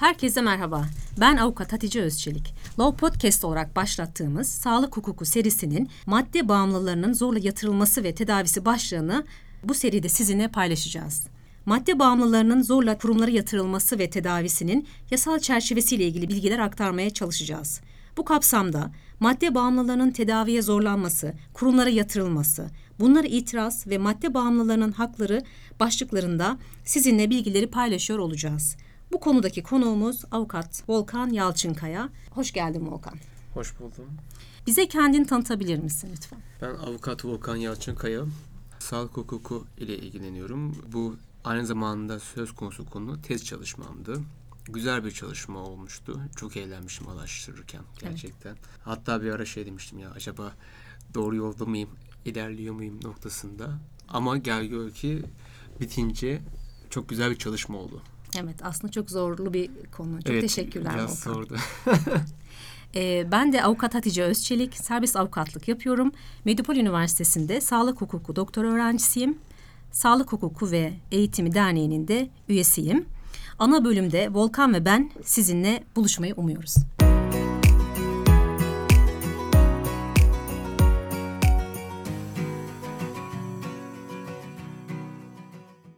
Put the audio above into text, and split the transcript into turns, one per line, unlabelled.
Herkese merhaba. Ben avukat Hatice Özçelik. Law Podcast olarak başlattığımız sağlık hukuku serisinin madde bağımlılarının zorla yatırılması ve tedavisi başlığını bu seride sizinle paylaşacağız. Madde bağımlılarının zorla kurumlara yatırılması ve tedavisinin yasal çerçevesiyle ilgili bilgiler aktarmaya çalışacağız. Bu kapsamda madde bağımlılarının tedaviye zorlanması, kurumlara yatırılması, bunlara itiraz ve madde bağımlılarının hakları başlıklarında sizinle bilgileri paylaşıyor olacağız. Bu konudaki konuğumuz avukat Volkan Yalçınkaya. Hoş geldin Volkan.
Hoş buldum.
Bize kendini tanıtabilir misin lütfen?
Ben avukat Volkan Yalçınkaya. Sağlık hukuku ile ilgileniyorum. Bu aynı zamanda söz konusu konu tez çalışmamdı. Güzel bir çalışma olmuştu. Çok eğlenmişim araştırırken gerçekten. Hatta bir ara şey demiştim ya acaba doğru yolda mıyım, ilerliyor muyum noktasında. Ama gel gör ki bitince çok güzel bir çalışma oldu.
Evet aslında çok zorlu bir konu. Çok
Evet,
teşekkürler
Biraz
Volkan.
zordu.
Ee, ben de avukat Hatice Özçelik, serbest avukatlık yapıyorum. Medipol Üniversitesi'nde sağlık hukuku doktor öğrencisiyim. Sağlık Hukuku ve Eğitimi Derneği'nin de üyesiyim. Ana bölümde Volkan ve ben sizinle buluşmayı umuyoruz.